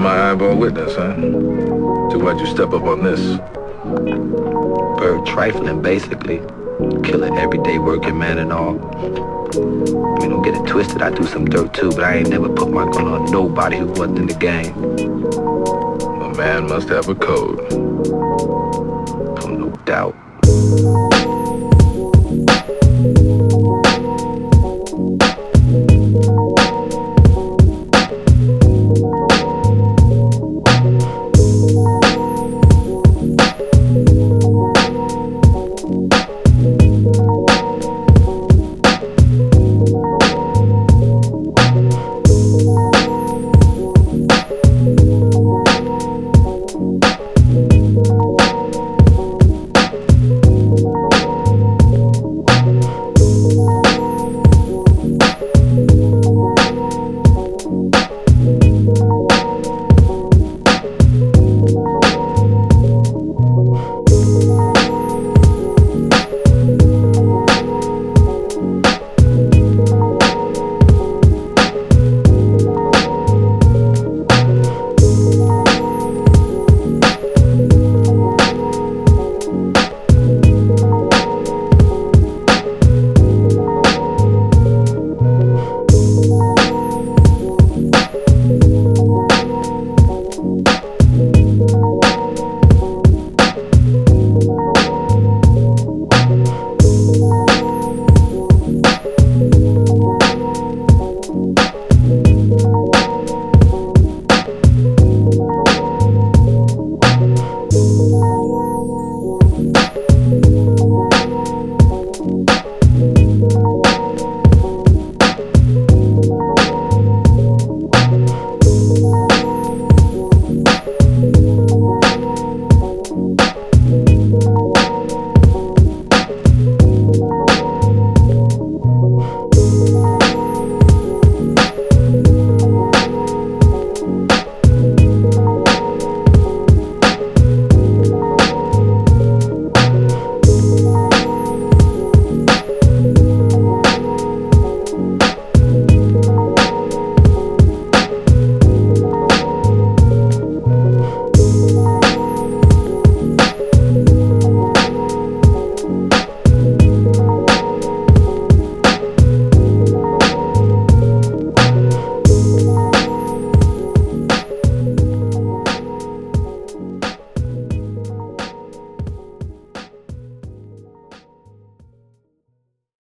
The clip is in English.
my eyeball witness, huh? To why'd you step up on this? Bird trifling, basically. Killing everyday working man and all. I don't get it twisted. I do some dirt too, but I ain't never put my gun on nobody who wasn't in the game. A man must have a code. Oh, no doubt.